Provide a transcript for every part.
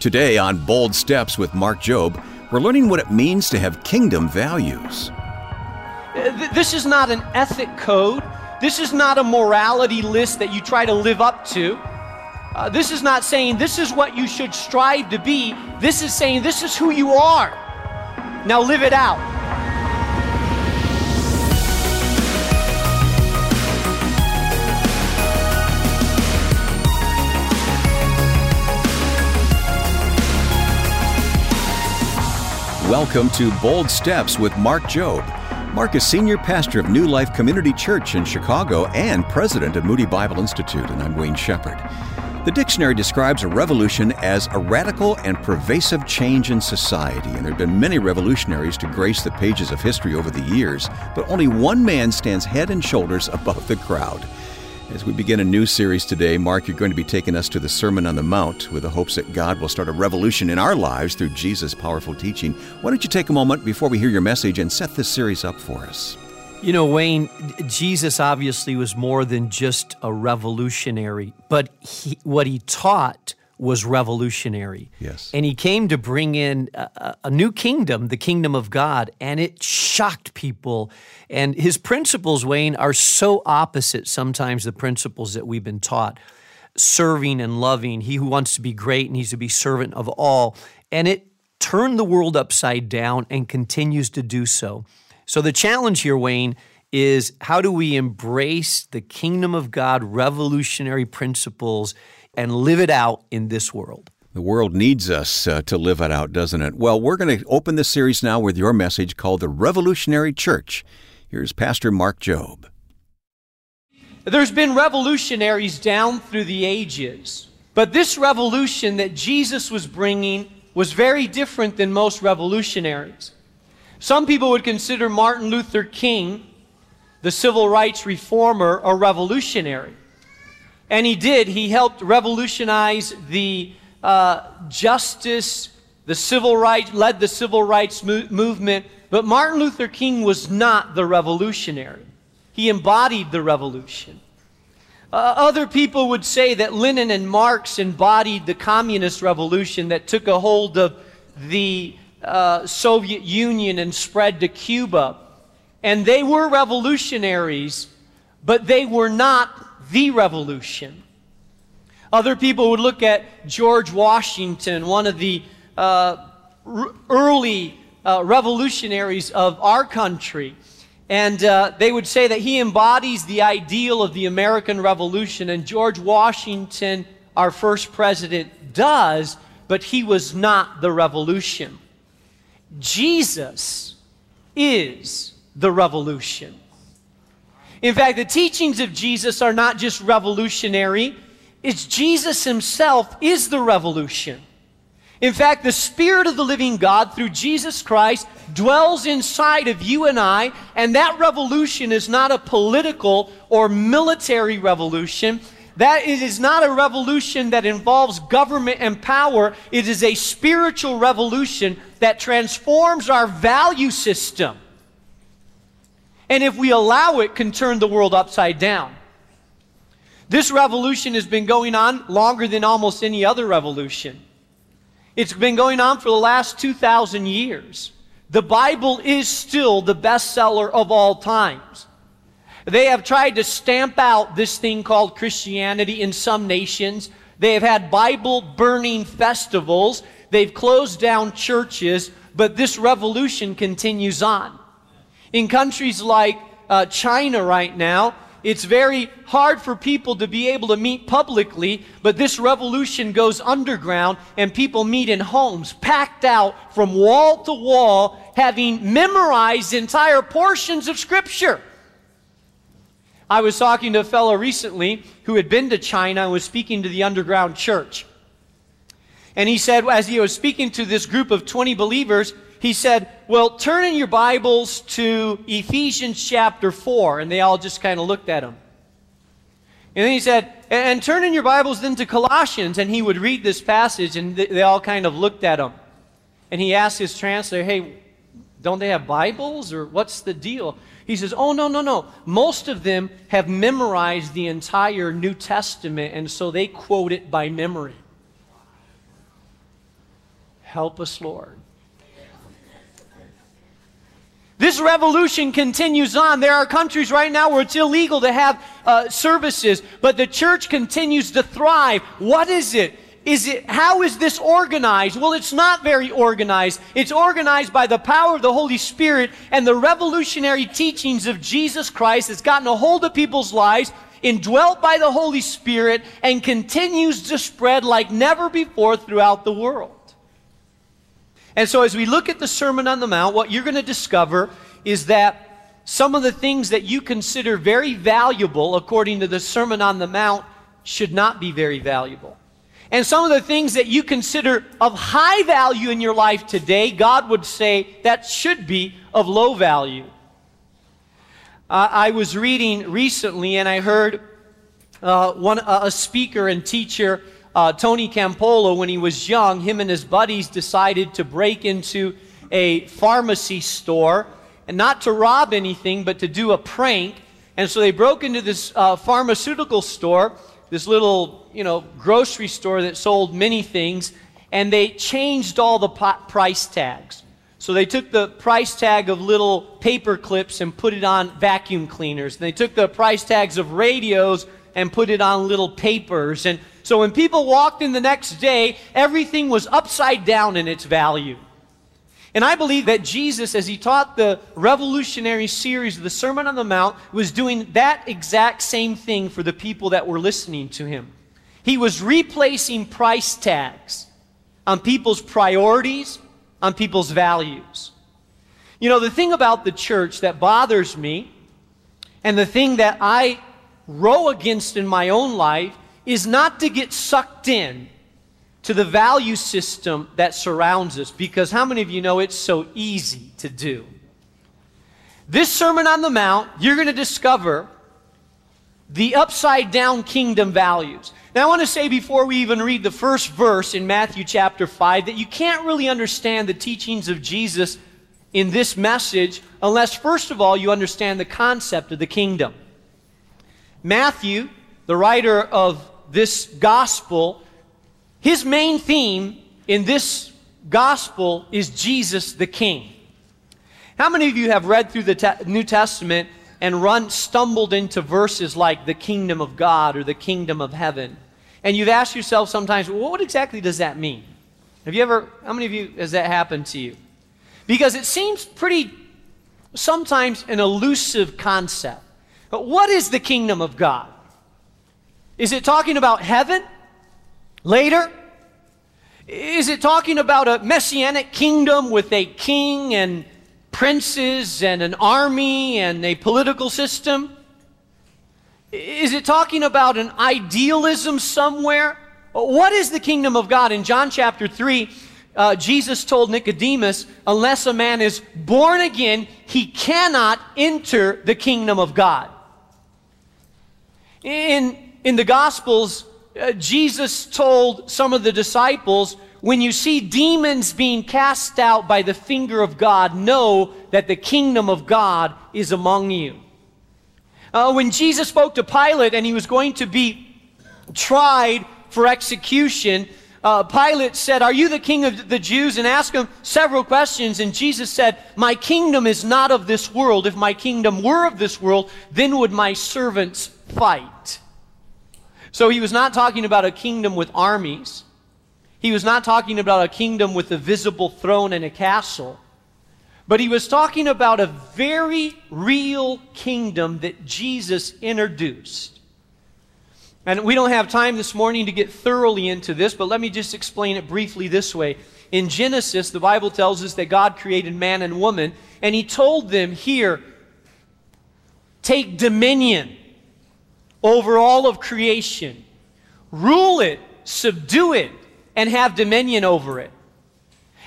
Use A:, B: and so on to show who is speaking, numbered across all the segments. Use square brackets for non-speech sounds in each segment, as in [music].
A: Today on Bold Steps with Mark Jobe, we're learning what it means to have kingdom values.
B: Uh, this is not an ethic code. This is not a morality list that you try to live up to. Uh, this is not saying this is what you should strive to be. This is saying this is who you are. Now live it out.
A: Welcome to Bold Steps with Mark Jobe. Mark is senior pastor of New Life Community Church in Chicago and president of Moody Bible Institute, and I'm Wayne Shepherd. The dictionary describes a revolution as a radical and pervasive change in society, and there have been many revolutionaries to grace the pages of history over the years, but only one man stands head and shoulders above the crowd. As we begin a new series today, Mark, you're going to be taking us to the Sermon on the Mount with the hopes that God will start a revolution in our lives through Jesus' powerful teaching. Why don't you take a moment before we hear your message and set this series up for us?
B: You know, Wayne, Jesus obviously was more than just a revolutionary, but he, what he taught was revolutionary.
A: Yes.
B: And he came to bring in a, a, new kingdom, the kingdom of God, and it shocked people. And his principles, Wayne, are so opposite sometimes the principles that we've been taught serving and loving. He who wants to be great needs to be servant of all. And it turned the world upside down and continues to do so. So the challenge here, Wayne, is how do we embrace the kingdom of God revolutionary principles and live it out in this world.
A: The world needs us uh, to live it out, doesn't it? Well, we're going to open this series now with your message called The Revolutionary Church. Here's Pastor Mark Jobe.
B: There's been revolutionaries down through the ages, but this revolution that Jesus was bringing was very different than most revolutionaries. Some people would consider Martin Luther King, the civil rights reformer, a revolutionary. And he did. He helped revolutionize the uh, justice, the civil rights, led the civil rights mo- movement. But Martin Luther King was not the revolutionary, he embodied the revolution. Uh, other people would say that Lenin and Marx embodied the communist revolution that took a hold of the uh, Soviet Union and spread to Cuba. And they were revolutionaries, but they were not the revolution. Other people would look at George Washington, one of the uh, r- early uh, revolutionaries of our country, and uh, they would say that he embodies the ideal of the American Revolution, and George Washington, our first president, does, but he was not the revolution. Jesus is the revolution. In fact, the teachings of Jesus are not just revolutionary, it's Jesus himself is the revolution. In fact, the Spirit of the living God through Jesus Christ dwells inside of you and I, and that revolution is not a political or military revolution. That is not a revolution that involves government and power. It is a spiritual revolution that transforms our value system and if we allow it, can turn the world upside down. This revolution has been going on longer than almost any other revolution. It's been going on for the last 2,000 years. The Bible is still the bestseller of all times. They have tried to stamp out this thing called Christianity in some nations. They have had Bible burning festivals. They've closed down churches, but this revolution continues on. In countries like uh, China right now, it's very hard for people to be able to meet publicly, but this revolution goes underground and people meet in homes, packed out from wall to wall, having memorized entire portions of Scripture. I was talking to a fellow recently who had been to China and was speaking to the underground church. And he said, as he was speaking to this group of 20 believers, he said, Well, turn in your Bibles to Ephesians chapter 4. And they all just kind of looked at him. And then he said, And turn in your Bibles then to Colossians. And he would read this passage, and they all kind of looked at him. And he asked his translator, Hey, don't they have Bibles? Or what's the deal? He says, Oh, no, no, no. Most of them have memorized the entire New Testament, and so they quote it by memory. Help us, Lord. This revolution continues on. There are countries right now where it's illegal to have uh, services, but the church continues to thrive. What is it? Is it how is this organized? Well, it's not very organized. It's organized by the power of the Holy Spirit and the revolutionary teachings of Jesus Christ that's gotten a hold of people's lives, indwelt by the Holy Spirit, and continues to spread like never before throughout the world. And so, as we look at the Sermon on the Mount, what you're going to discover is that some of the things that you consider very valuable, according to the Sermon on the Mount, should not be very valuable. And some of the things that you consider of high value in your life today, God would say that should be of low value. Uh, I was reading recently and I heard uh, one, uh, a speaker and teacher uh, Tony Campolo, when he was young, him and his buddies decided to break into a pharmacy store and not to rob anything, but to do a prank. And so they broke into this uh, pharmaceutical store, this little, you know, grocery store that sold many things, and they changed all the price tags. So they took the price tag of little paper clips and put it on vacuum cleaners. And they took the price tags of radios and put it on little papers. And so when people walked in the next day, everything was upside down in its value. And I believe that Jesus, as he taught the revolutionary series of the Sermon on the Mount, was doing that exact same thing for the people that were listening to him. He was replacing price tags on people's priorities, on people's values. You know, the thing about the church that bothers me, and the thing that I row against in my own life is not to get sucked in to the value system that surrounds us because how many of you know it's so easy to do? This Sermon on the Mount, you're going to discover the upside down kingdom values. Now, I want to say before we even read the first verse in Matthew chapter 5 that you can't really understand the teachings of Jesus in this message unless, first of all, you understand the concept of the kingdom. Matthew, the writer of this gospel, his main theme in this gospel is Jesus the King. How many of you have read through the te- New Testament and run stumbled into verses like the kingdom of God or the kingdom of heaven? And you've asked yourself sometimes, well, what exactly does that mean? Have you ever, how many of you has that happened to you? Because it seems pretty, sometimes an elusive concept. But what is the kingdom of God? Is it talking about heaven later? Is it talking about a messianic kingdom with a king and princes and an army and a political system? Is it talking about an idealism somewhere? What is the kingdom of God? In John chapter 3, uh, Jesus told Nicodemus, unless a man is born again, he cannot enter the kingdom of God. In, in the Gospels, uh, Jesus told some of the disciples, when you see demons being cast out by the finger of God, know that the kingdom of God is among you. Uh, when Jesus spoke to Pilate and he was going to be tried for execution, uh, Pilate said, Are you the king of the Jews? and asked him several questions. And Jesus said, My kingdom is not of this world. If my kingdom were of this world, then would my servants fight. So he was not talking about a kingdom with armies. He was not talking about a kingdom with a visible throne and a castle. But he was talking about a very real kingdom that Jesus introduced. And we don't have time this morning to get thoroughly into this, but let me just explain it briefly this way. In Genesis, the Bible tells us that God created man and woman, and he told them here, take dominion over all of creation, rule it, subdue it, and have dominion over it.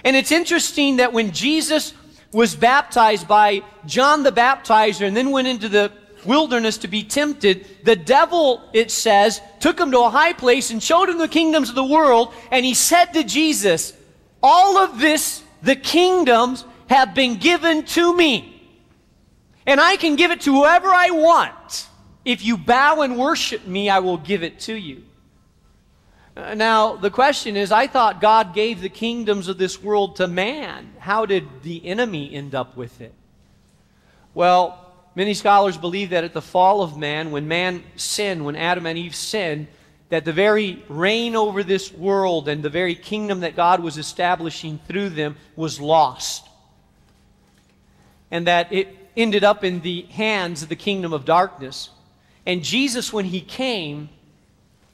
B: And it's interesting that when Jesus was baptized by John the Baptizer and then went into the wilderness to be tempted, the devil, it says, took him to a high place and showed him the kingdoms of the world. And he said to Jesus, All of this, the kingdoms, have been given to me. And I can give it to whoever I want. If you bow and worship me, I will give it to you. Uh, now, the question is I thought God gave the kingdoms of this world to man. How did the enemy end up with it? Well, many scholars believe that at the fall of man, when man sinned, when Adam and Eve sinned, that the very reign over this world and the very kingdom that God was establishing through them was lost. And that it ended up in the hands of the kingdom of darkness. And Jesus, when he came,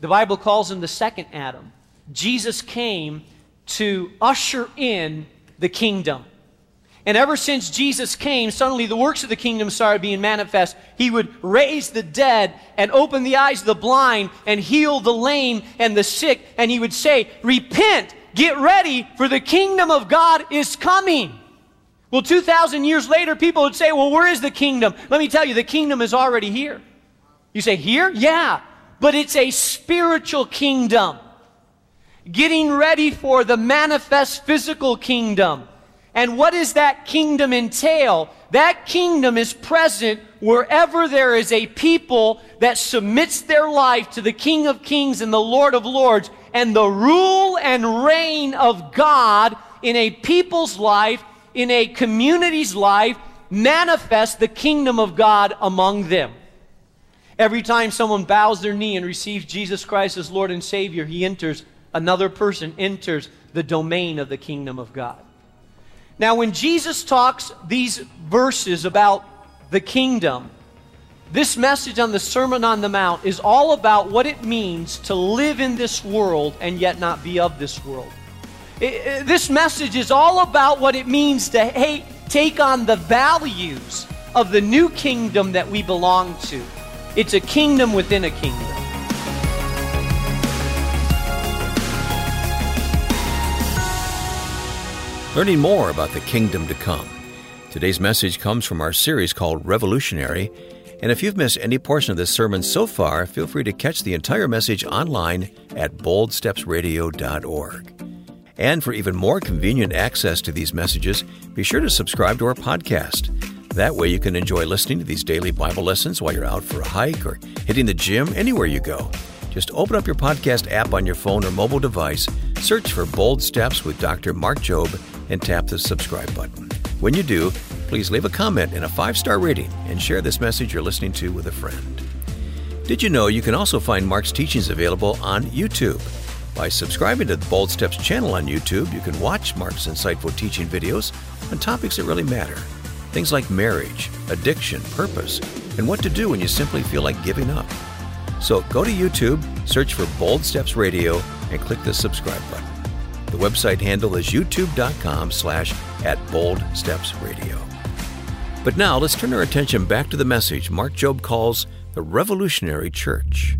B: the Bible calls him the second Adam. Jesus came to usher in the kingdom. And ever since Jesus came, suddenly the works of the kingdom started being manifest. He would raise the dead and open the eyes of the blind and heal the lame and the sick. And he would say, Repent, get ready, for the kingdom of God is coming. Well, 2,000 years later, people would say, Well, where is the kingdom? Let me tell you, the kingdom is already here. You say, Here? Yeah but it's a spiritual kingdom. Getting ready for the manifest physical kingdom. And what does that kingdom entail? That kingdom is present wherever there is a people that submits their life to the King of Kings and the Lord of Lords, and the rule and reign of God in a people's life, in a community's life, manifest the kingdom of God among them. Every time someone bows their knee and receives Jesus Christ as Lord and Savior, he enters, another person enters the domain of the kingdom of God. Now, when Jesus talks these verses about the kingdom, this message on the Sermon on the Mount is all about what it means to live in this world and yet not be of this world. It, it, this message is all about what it means to take on the values of the new kingdom that we belong to. It's a kingdom within a kingdom.
A: Learning more about the kingdom to come. Today's message comes from our series called Revolutionary. And if you've missed any portion of this sermon so far, feel free to catch the entire message online at boldstepsradio.org. And for even more convenient access to these messages, be sure to subscribe to our podcast. That way, you can enjoy listening to these daily Bible lessons while you're out for a hike or hitting the gym, anywhere you go. Just open up your podcast app on your phone or mobile device, search for Bold Steps with Dr. Mark Jobe, and tap the subscribe button. When you do, please leave a comment and a five star rating and share this message you're listening to with a friend. Did you know you can also find Mark's teachings available on YouTube? By subscribing to the Bold Steps channel on YouTube, you can watch Mark's insightful teaching videos on topics that really matter. Things like marriage, addiction, purpose, and what to do when you simply feel like giving up. So go to YouTube, search for Bold Steps Radio, and click the subscribe button. The website handle is youtube.com slash at Bold Steps Radio. But now let's turn our attention back to the message Mark Jobe calls the Revolutionary Church.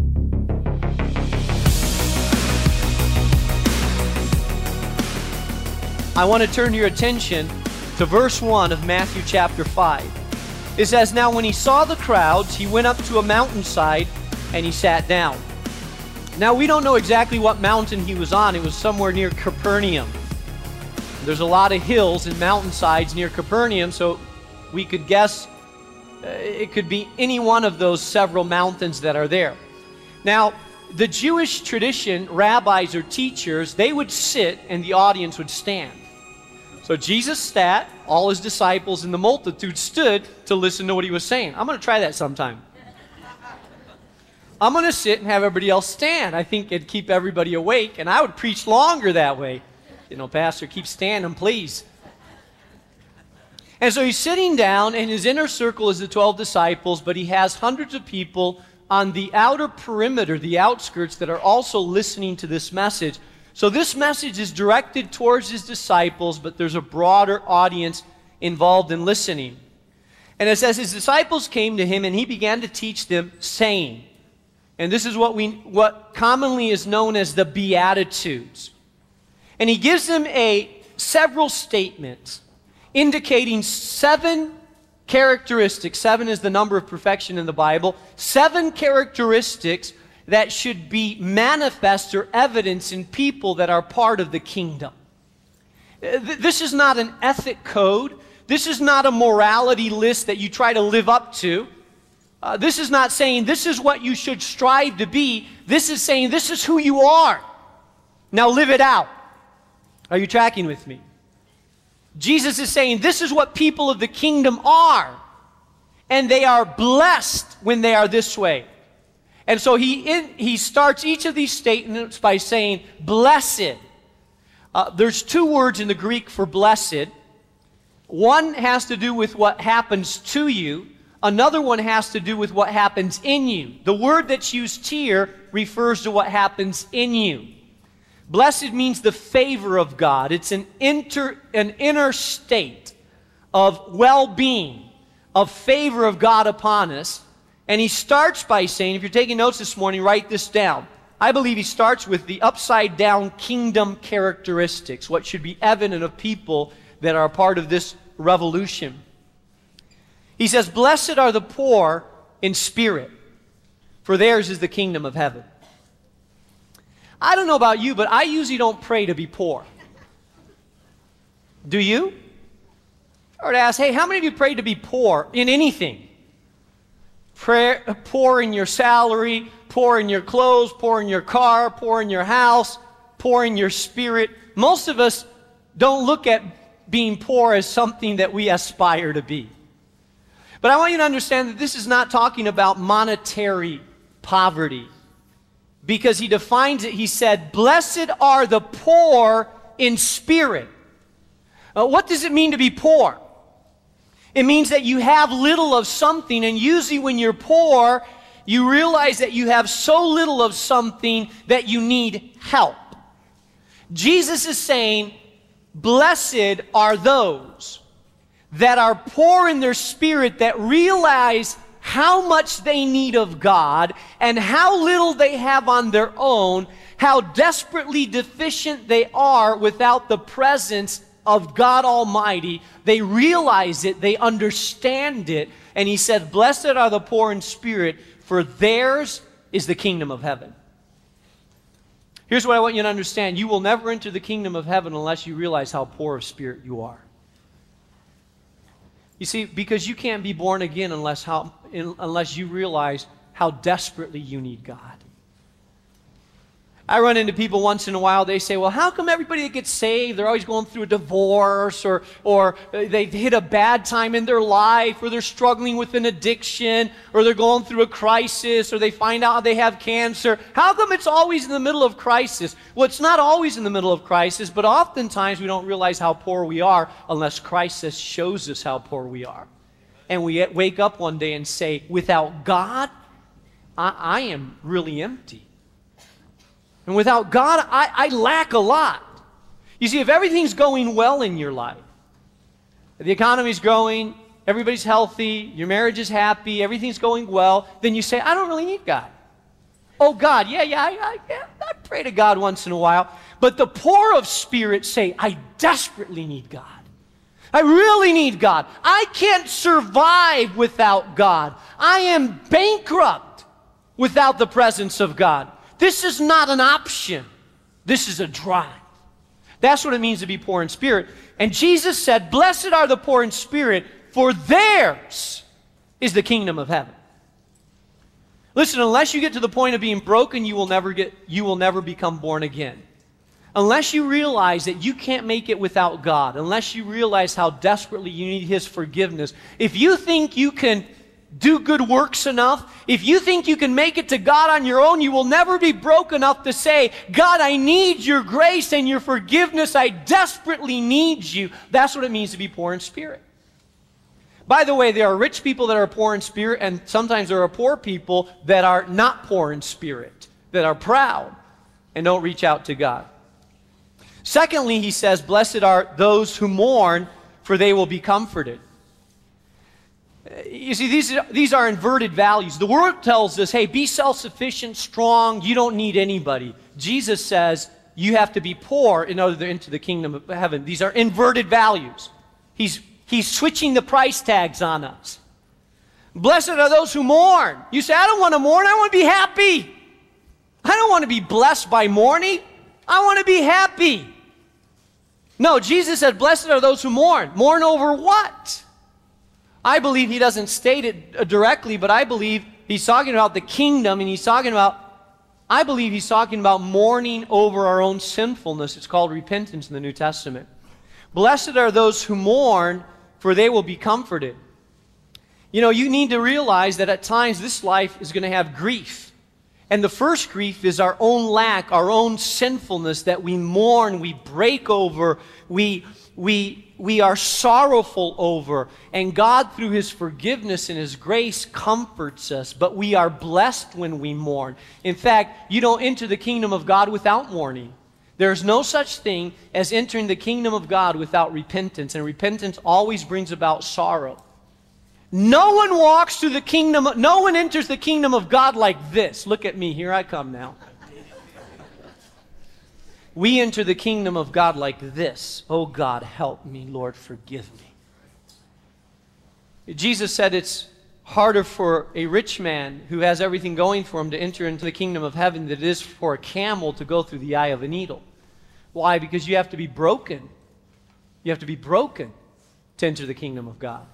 B: I want to turn your attention to verse 1 of Matthew chapter 5. It says, Now when he saw the crowds, he went up to a mountainside and he sat down. Now we don't know exactly what mountain he was on. It was somewhere near Capernaum. There's a lot of hills and mountainsides near Capernaum, so we could guess uh, it could be any one of those several mountains that are there. Now, the Jewish tradition, rabbis or teachers, they would sit and the audience would stand. So Jesus sat, all his disciples and the multitude stood to listen to what he was saying. I'm going to try that sometime. I'm going to sit and have everybody else stand. I think it'd keep everybody awake, and I would preach longer that way. You know, Pastor, keep standing, please. And so he's sitting down, and his inner circle is the 12 disciples, but he has hundreds of people on the outer perimeter, the outskirts, that are also listening to this message. So this message is directed towards his disciples, but there's a broader audience involved in listening. And it says his disciples came to him and he began to teach them saying, and this is what we what commonly is known as the beatitudes. And he gives them a several statements indicating seven characteristics. Seven is the number of perfection in the Bible. Seven characteristics that should be manifest or evidence in people that are part of the kingdom. Uh, this is not an ethic code. This is not a morality list that you try to live up to. Uh, this is not saying this is what you should strive to be. This is saying this is who you are. Now live it out. Are you tracking with me? Jesus is saying this is what people of the kingdom are. And they are blessed when they are this way. And so he, in, he starts each of these statements by saying, Blessed. Uh, there's two words in the Greek for blessed. One has to do with what happens to you, another one has to do with what happens in you. The word that's used here refers to what happens in you. Blessed means the favor of God. It's an, inter, an inner state of well being, of favor of God upon us. And he starts by saying, if you're taking notes this morning, write this down. I believe he starts with the upside down kingdom characteristics, what should be evident of people that are a part of this revolution. He says, Blessed are the poor in spirit, for theirs is the kingdom of heaven. I don't know about you, but I usually don't pray to be poor. Do you? Or to ask, hey, how many of you prayed to be poor in anything? Prayer, poor in your salary, poor in your clothes, poor in your car, poor in your house, poor in your spirit. Most of us don't look at being poor as something that we aspire to be. But I want you to understand that this is not talking about monetary poverty because he defines it. He said, Blessed are the poor in spirit. Uh, what does it mean to be poor? It means that you have little of something, and usually when you're poor, you realize that you have so little of something that you need help. Jesus is saying, Blessed are those that are poor in their spirit, that realize how much they need of God and how little they have on their own, how desperately deficient they are without the presence of God Almighty. They realize it, they understand it. And he said, Blessed are the poor in spirit, for theirs is the kingdom of heaven. Here's what I want you to understand you will never enter the kingdom of heaven unless you realize how poor of spirit you are. You see, because you can't be born again unless, how, unless you realize how desperately you need God. I run into people once in a while, they say, Well, how come everybody that gets saved, they're always going through a divorce or, or they've hit a bad time in their life or they're struggling with an addiction or they're going through a crisis or they find out they have cancer? How come it's always in the middle of crisis? Well, it's not always in the middle of crisis, but oftentimes we don't realize how poor we are unless crisis shows us how poor we are. And we wake up one day and say, Without God, I, I am really empty. And without God, I, I lack a lot. You see, if everything's going well in your life, the economy's growing, everybody's healthy, your marriage is happy, everything's going well, then you say, I don't really need God. Oh, God, yeah, yeah, yeah, I pray to God once in a while. But the poor of spirit say, I desperately need God. I really need God. I can't survive without God. I am bankrupt without the presence of God. This is not an option, this is a drive. That's what it means to be poor in spirit. And Jesus said, Blessed are the poor in spirit, for theirs is the kingdom of heaven. Listen, unless you get to the point of being broken, you will never get you will never become born again. Unless you realize that you can't make it without God, unless you realize how desperately you need his forgiveness. If you think you can do good works enough, if you think you can make it to God on your own, you will never be broke enough to say, God, I need your grace and your forgiveness. I desperately need you. That's what it means to be poor in spirit. By the way, there are rich people that are poor in spirit, and sometimes there are poor people that are not poor in spirit, that are proud and don't reach out to God. Secondly, he says, Blessed are those who mourn, for they will be comforted. You see, these, these are inverted values. The world tells us, hey, be self sufficient, strong, you don't need anybody. Jesus says, you have to be poor in order to enter the kingdom of heaven. These are inverted values. He's, he's switching the price tags on us. Blessed are those who mourn. You say, I don't want to mourn, I want to be happy. I don't want to be blessed by mourning, I want to be happy. No, Jesus said, Blessed are those who mourn. Mourn over what? I believe he doesn't state it uh, directly, but I believe he's talking about the kingdom and he's talking about I believe he's talking about mourning over our own sinfulness. It's called repentance in the New Testament. Blessed are those who mourn, for they will be comforted. You know, you need to realize that at times this life is going to have grief. And the first grief is our own lack, our own sinfulness that we mourn, we break over, we, we, we are sorrowful over. And God, through His forgiveness and His grace, comforts us. But we are blessed when we mourn. In fact, you don't enter the kingdom of God without mourning. There's no such thing as entering the kingdom of God without repentance. And repentance always brings about sorrow. No one walks through the kingdom, no one enters the kingdom of God like this. Look at me, here I come now. We enter the kingdom of God like this. Oh God, help me, Lord, forgive me. Jesus said it's harder for a rich man who has everything going for him to enter into the kingdom of heaven than it is for a camel to go through the eye of a needle. Why? Because you have to be broken. You have to be broken to enter the kingdom of God.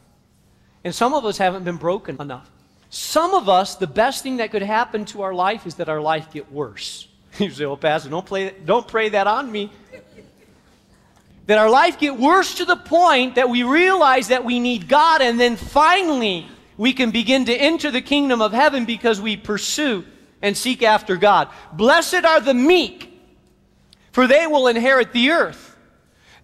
B: And some of us haven't been broken enough. Some of us, the best thing that could happen to our life is that our life get worse. [laughs] You say, well, Pastor, don't, play, don't pray that on me. that our life get worse to the point that we realize that we need God, and then finally we can begin to enter the kingdom of heaven because we pursue and seek after God. Blessed are the meek, for they will inherit the earth.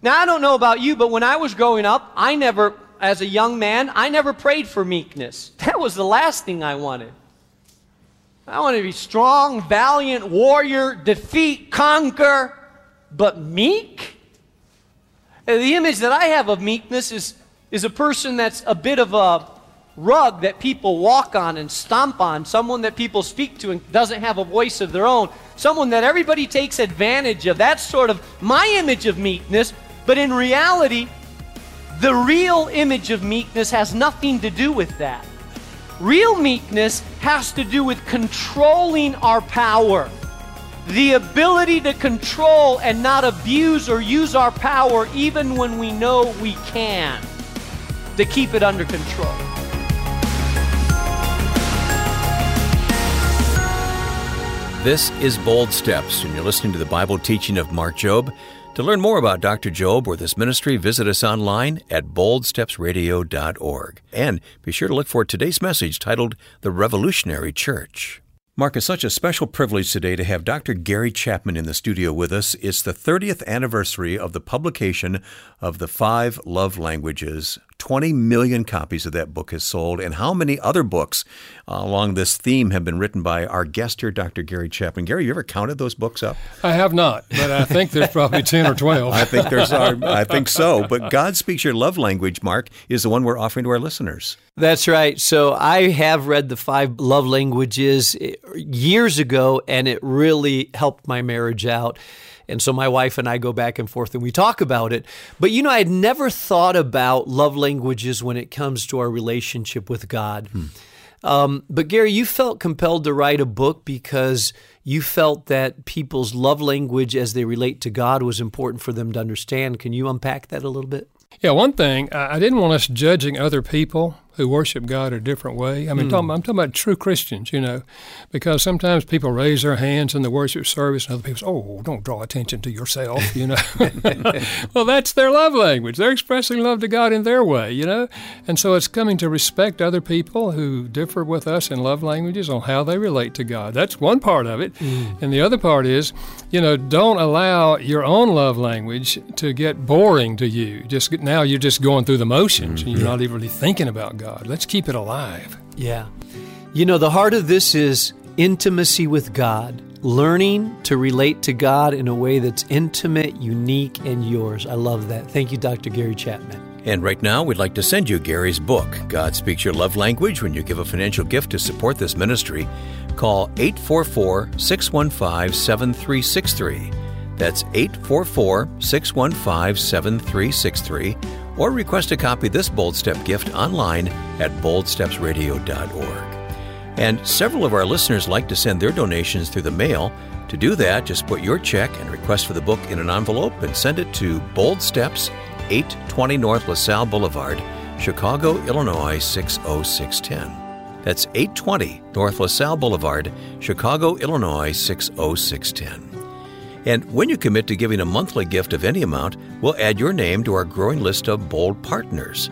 B: Now, I don't know about you, but when I was growing up, I never, as a young man, I never prayed for meekness. That was the last thing I wanted. I want to be strong, valiant, warrior, defeat, conquer, but meek? Uh, the image that I have of meekness is, is a person that's a bit of a rug that people walk on and stomp on, someone that people speak to and doesn't have a voice of their own, someone that everybody takes advantage of. That's sort of my image of meekness, but in reality, the real image of meekness has nothing to do with that. Real meekness has to do with controlling our power. The ability to control and not abuse or use our power even when we know we can, to keep it under control.
A: This is Bold Steps, and you're listening to the Bible teaching of Mark Jobe. To learn more about Dr. Jobe or this ministry, visit us online at boldstepsradio.org. And be sure to look for today's message titled The Revolutionary Church. Mark, it's such a special privilege today to have Dr. Gary Chapman in the studio with us. It's the 30th anniversary of the publication of The Five Love Languages. 20 million copies of that book has sold, and how many other books uh, along this theme have been written by our guest here, Dr. Gary Chapman. Gary, you ever counted those books up?
C: I have not, but I think there's probably 10 or 12.
A: I think there's, our, [laughs] I think so. But God Speaks Your Love Language, Mark, is the one we're offering to our listeners.
B: That's right. So I have read the five love languages eh, years ago, and it really helped my marriage out. And so my wife and I go back and forth and we talk about it. But you know, I had never thought about love languages when it comes to our relationship with God. Hmm. Um, but Gary, you felt compelled to write a book because you felt that people's love language as they relate to God was important for them to understand. Can you unpack that a little bit?
C: Yeah, one thing, I didn't want us judging other people who worship God a different way. I mean, mm. talking, I'm talking about true Christians, you know, because sometimes people raise their hands in the worship service and other people say, oh, don't draw attention to yourself, you know. [laughs] well, that's their love language. They're expressing love to God in their way, you know. And so it's coming to respect other people who differ with us in love languages on how they relate to God. That's one part of it. Mm. And the other part is, you know, don't allow your own love language to get boring to you. Just now you're just going through the motions mm. and you're not even really thinking about God. God. Let's keep it alive.
B: Yeah. You know, the heart of this is intimacy with God, learning to relate to God in a way that's intimate, unique, and yours. I love that. Thank you, Dr. Gary Chapman.
A: And right now, we'd like to send you Gary's book, God Speaks Your Love Language, when you give a financial gift to support this ministry. Call 844 615 7363. That's 844 615 7363 or request a copy of this Bold Step gift online at boldstepsradio.org. And several of our listeners like to send their donations through the mail. To do that, just put your check and request for the book in an envelope and send it to Bold Steps, 820 North LaSalle Boulevard, Chicago, Illinois 60610. That's 820 North LaSalle Boulevard, Chicago, Illinois 60610. And when you commit to giving a monthly gift of any amount, we'll add your name to our growing list of bold partners.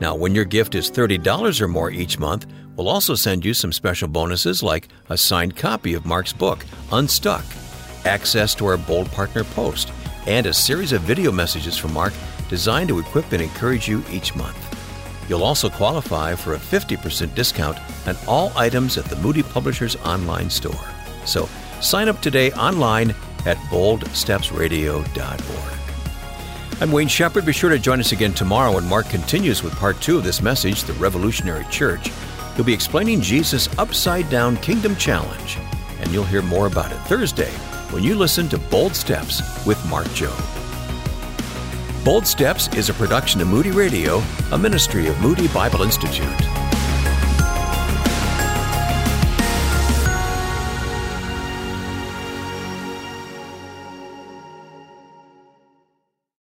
A: Now, when your gift is $30 or more each month, we'll also send you some special bonuses like a signed copy of Mark's book, Unstuck, access to our Bold Partner post, and a series of video messages from Mark designed to equip and encourage you each month. You'll also qualify for a 50% discount on all items at the Moody Publishers online store. So sign up today online at boldstepsradio.org. I'm Wayne Shepherd. Be sure to join us again tomorrow when Mark continues with part two of this message, The Revolutionary Church. He'll be explaining Jesus' upside down kingdom challenge, and you'll hear more about it Thursday when you listen to Bold Steps with Mark Jobe. Bold Steps is a production of Moody Radio, a ministry of Moody Bible Institute.